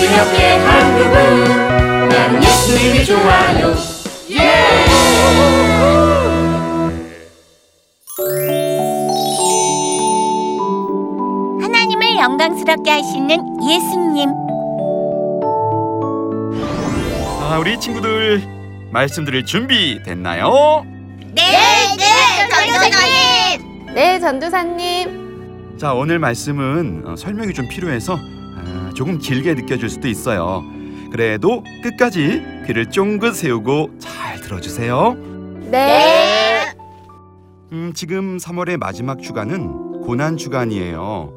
기억해 한국은 나는 예수님이 좋아요 예! 하나님을 영광스럽게 하시는 예수님. 아, 우리 친구들 말씀 드릴 준비 됐나요? 네, 네, 전도사님. 네, 전도사님. 자, 오늘 말씀은 어, 설명이 좀 필요해서 아, 조금 길게 느껴질 수도 있어요. 그래도 끝까지 귀를 쫑긋 세우고 잘 들어주세요. 네. 음, 지금 3월의 마지막 주간은 고난 주간이에요.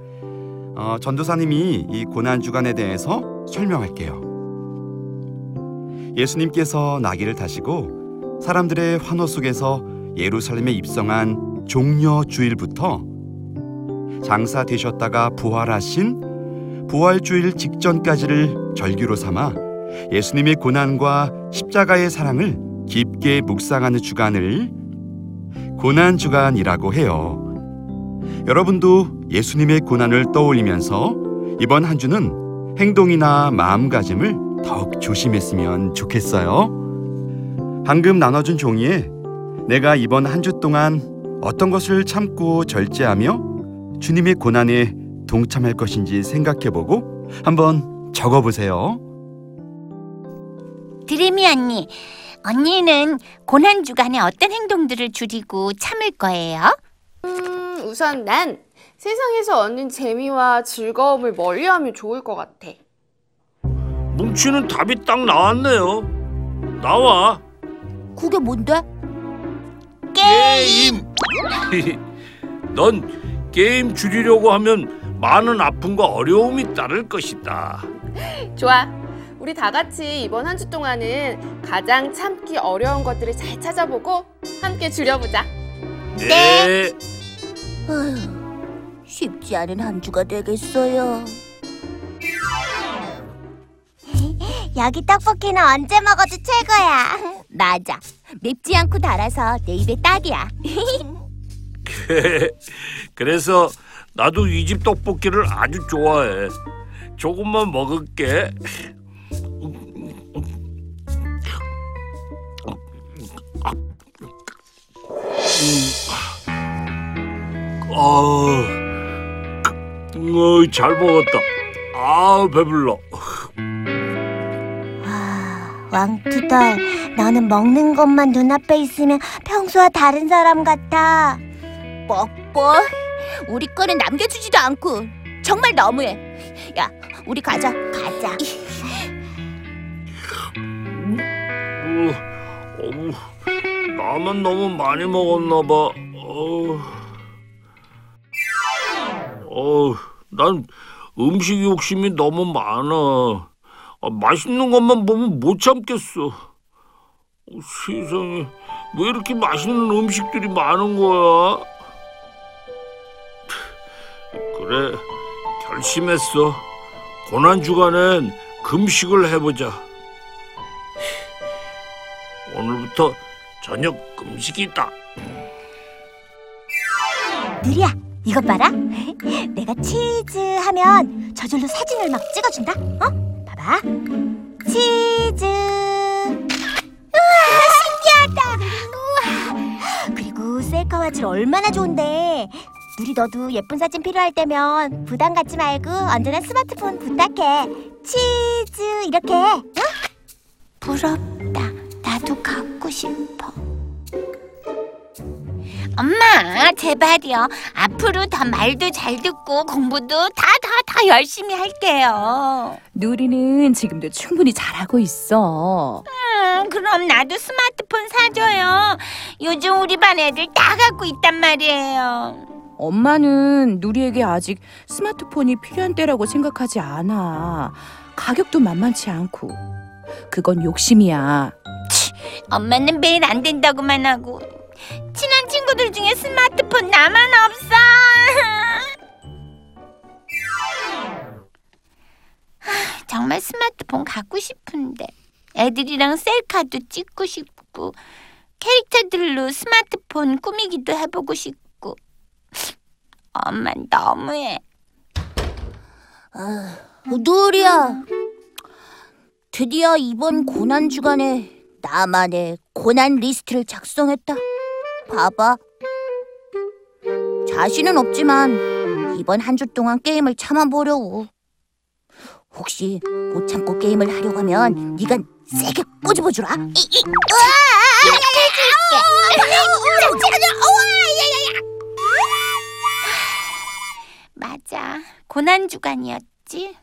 어, 전도사님이 이 고난 주간에 대해서 설명할게요. 예수님께서 나귀를 타시고 사람들의 환호 속에서 예루살렘에 입성한 종려 주일부터 장사 되셨다가 부활하신 부활 주일 직전까지를 절기로 삼아 예수님의 고난과 십자가의 사랑을 깊게 묵상하는 주간을 고난 주간이라고 해요. 여러분도 예수님의 고난을 떠올리면서 이번 한 주는 행동이나 마음가짐을 더욱 조심했으면 좋겠어요. 방금 나눠준 종이에 내가 이번 한 주 동안 어떤 것을 참고 절제하며 주님의 고난에 동참할 것인지 생각해보고 한번 적어보세요. 드림이 언니, 언니는 고난 주간에 어떤 행동들을 줄이고 참을 거예요? 음, 우선 난 세상에서 얻는 재미와 즐거움을 멀리하면 좋을 것 같아. 뭉치는 답이 딱 나왔네요. 나와. 그게 뭔데? 게임. 넌 게임 줄이려고 하면 많은 아픔과 어려움이 따를 것이다. 좋아. 우리 다 같이 이번 한 주 동안은 가장 참기 어려운 것들을 잘 찾아보고 함께 줄여보자. 네. 쉽지 않은 한 주가 되겠어요. 여기 떡볶이는 언제 먹어도 최고야. 맞아. 맵지 않고 달아서 내 입에 딱이야. 그래서 나도 이 집 떡볶이를 아주 좋아해. 조금만 먹을게. 아, 어, 잘 먹었다. 아, 배불러. 아, 왕투덜, 너는 먹는 것만 눈앞에 있으면 평소와 다른 사람 같아. 뽀뽀, 우리 거는 남겨주지도 않고 정말 너무해. 야, 우리 가자, 가자. 어, 어우, 나만 너무 많이 먹었나 봐. 어, 어, 난 음식 욕심이 너무 많아. 아, 맛있는 것만 보면 못 참겠어. 어, 세상에 왜 이렇게 맛있는 음식들이 많은 거야? 그래, 결심했어. 고난 주간엔 금식을 해보자. 오늘부터 저녁 금식이다. 누리야, 이것 봐라. 내가 치즈 하면 저절로 사진을 막 찍어준다. 어? 봐봐. 치즈. 우와, 신기하다. 우와. 그리고 셀카 화질 얼마나 좋은데. 누리 너도 예쁜 사진 필요할 때면 부담 갖지 말고 언제나 스마트폰 부탁해. 치즈 이렇게. 어? 부럽다. 나도 갖고 싶어. 엄마, 제발요. 앞으로 더 말도 잘 듣고 공부도 다 다 다 열심히 할게요. 누리는 지금도 충분히 잘하고 있어. 음, 그럼 나도 스마트폰 사줘요. 요즘 우리 반 애들 다 갖고 있단 말이에요. 엄마는 누리에게 아직 스마트폰이 필요한 때라고 생각하지 않아. 가격도 만만치 않고. 그건 욕심이야. 엄마는 매일 안 된다고만 하고 친한 친구들 중에 스마트폰 나만 없어. 하, 정말 스마트폰 갖고 싶은데 애들이랑 셀카도 찍고 싶고 캐릭터들로 스마트폰 꾸미기도 해보고 싶고 엄만 너무해. 누리야, 드디어 이번 고난 주간에 나만의 고난 리스트를 작성했다. 봐봐. 자신은 없지만 이번 한 주 동안 게임을 참아보려고. 혹시 못 참고 게임을 하려고 하면 네가 세게 꼬집어 주라. 이, 이, 으아! 해줄게. 맞아. 고난 주간이었지.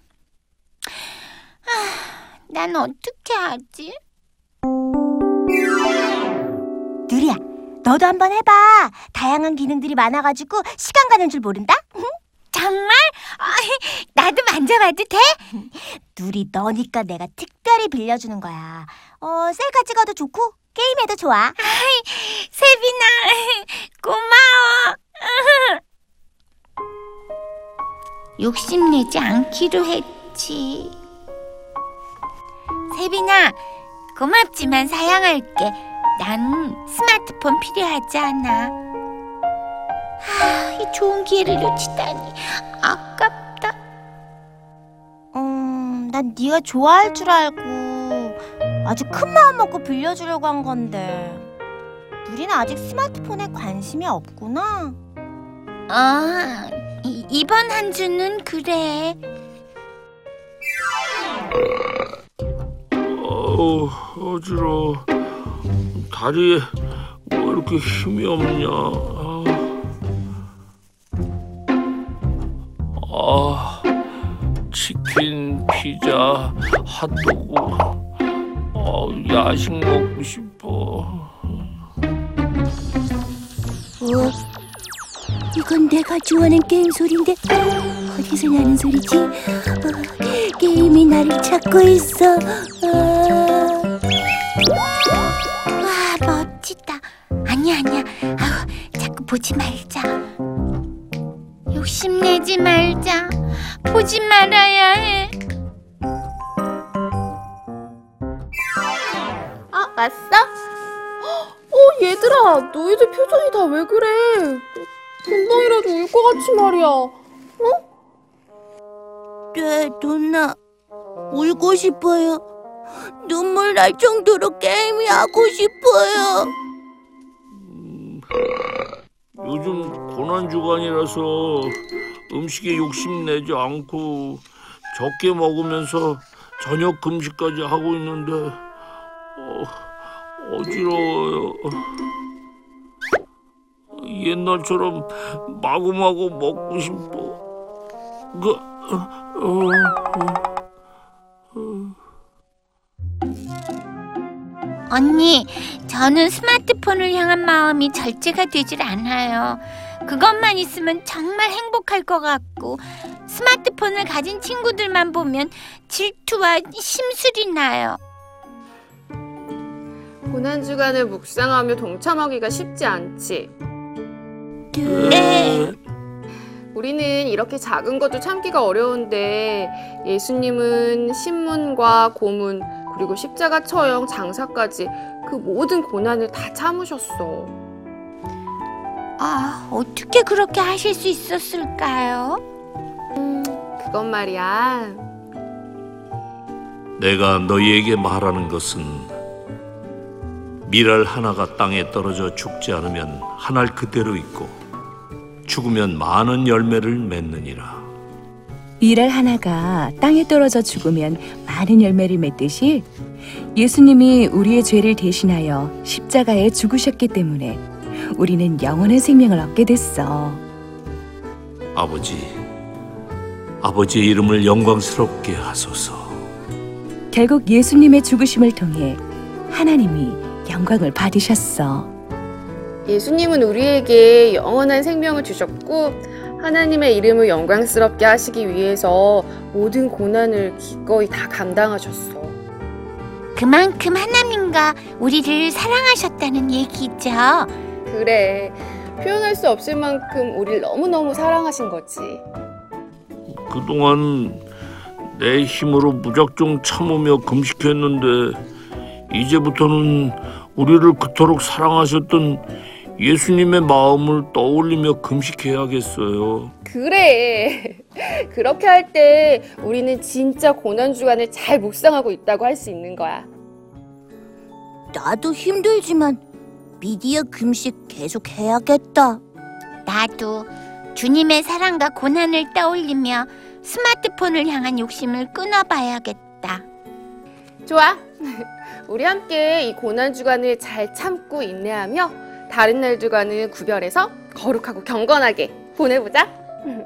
난 어떻게 하지? 누리야, 너도 한번 해봐. 다양한 기능들이 많아가지고 시간 가는 줄 모른다. 정말? 나도 만져봐도 돼? 누리 너니까 내가 특별히 빌려주는 거야. 어, 셀카 찍어도 좋고 게임해도 좋아. 세빈아, 고마워. 욕심내지 않기로 했지. 세빈아, 고맙지만 사양할게. 난 스마트폰 필요하지 않아. 하, 이 좋은 기회를 놓치다니 아깝다. 음, 난 네가 좋아할 줄 알고 아주 큰 마음 먹고 빌려주려고 한 건데. 누리는 아직 스마트폰에 관심이 없구나. 아, 이, 이번 한 주는 그래. 어우 어지러. 다리에 왜 이렇게 힘이 없냐? 아, 아 치킨, 피자, 핫도그. 아, 야식 먹고 싶어. 어? 이건 내가 좋아하는 게임 소리인데 어디서 나는 소리지? 어, 게임이 나를 찾고 있어. 어. 와 멋지다. 아니야 아니야. 아우, 자꾸 보지 말자. 욕심내지 말자. 보지 말아야 해. 아, 왔어? 어, 얘들아, 너희들 표정이 다 왜 그래? 금방이라도 울 것 같지 말이야. 네 누나 울고 싶어요. 눈물 날 정도로 게임이 하고 싶어요. 요즘 고난 주간이라서 음식에 욕심 내지 않고 적게 먹으면서 저녁 금식까지 하고 있는데 어, 어지러워요. 옛날처럼 마구마구 먹고 싶어. 그, 어, 어. 언니, 저는 스마트폰을 향한 마음이 절제가 되질 않아요. 그것만 있으면 정말 행복할 것 같고 스마트폰을 가진 친구들만 보면 질투와 심술이 나요. 고난 주간을 묵상하며 동참하기가 쉽지 않지. 네. 우리는 이렇게 작은 것도 참기가 어려운데 예수님은 신문과 고문 그리고 십자가 처형 장사까지 그 모든 고난을 다 참으셨어. 아, 어떻게 그렇게 하실 수 있었을까요? 그건 말이야. 내가 너희에게 말하는 것은 밀알 하나가 땅에 떨어져 죽지 않으면 한 알 그대로 있고 죽으면 많은 열매를 맺느니라. 밀알 하나가 땅에 떨어져 죽으면 많은 열매를 맺듯이 예수님이 우리의 죄를 대신하여 십자가에 죽으셨기 때문에 우리는 영원한 생명을 얻게 됐어. 아버지, 아버지 의 이름을 영광스럽게 하소서. 결국 예수님의 죽으심을 통해 하나님이 영광을 받으셨어. 예수님은 우리에게 영원한 생명을 주셨고 하나님의 이름을 영광스럽게 하시기 위해서 모든 고난을 기꺼이 다 감당하셨어. 그만큼 하나님과 우리를 사랑하셨다는 얘기죠. 그래. 표현할 수 없을 만큼 우리를 너무너무 사랑하신 거지. 그동안 내 힘으로 무작정 참으며 금식했는데 이제부터는 우리를 그토록 사랑하셨던 예수님의 마음을 떠올리며 금식해야겠어요. 그래. 그렇게 할 때 우리는 진짜 고난 주간을 잘 묵상하고 있다고 할 수 있는 거야. 나도 힘들지만 미디어 금식 계속 해야겠다. 나도 주님의 사랑과 고난을 떠올리며 스마트폰을 향한 욕심을 끊어봐야겠다. 좋아. 우리 함께 이 고난 주간을 잘 참고 인내하며 다른 날주간은 구별해서 거룩하고 경건하게 보내보자.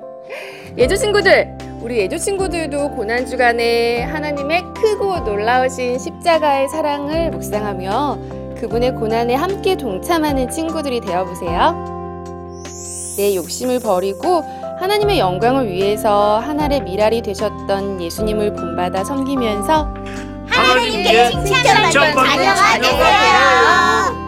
예조 친구들, 우리 예조 친구들도 고난 주간에 하나님의 크고 놀라우신 십자가의 사랑을 묵상하며 그분의 고난에 함께 동참하는 친구들이 되어 보세요. 내 욕심을 버리고 하나님의 영광을 위해서 하늘의 미랄이 되셨던 예수님을 본받아 섬기면서 하나님께 칭찬받는 자녀가 되세요.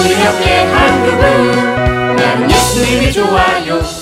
우리 옆에 한 그분 나는 예수님이 좋아요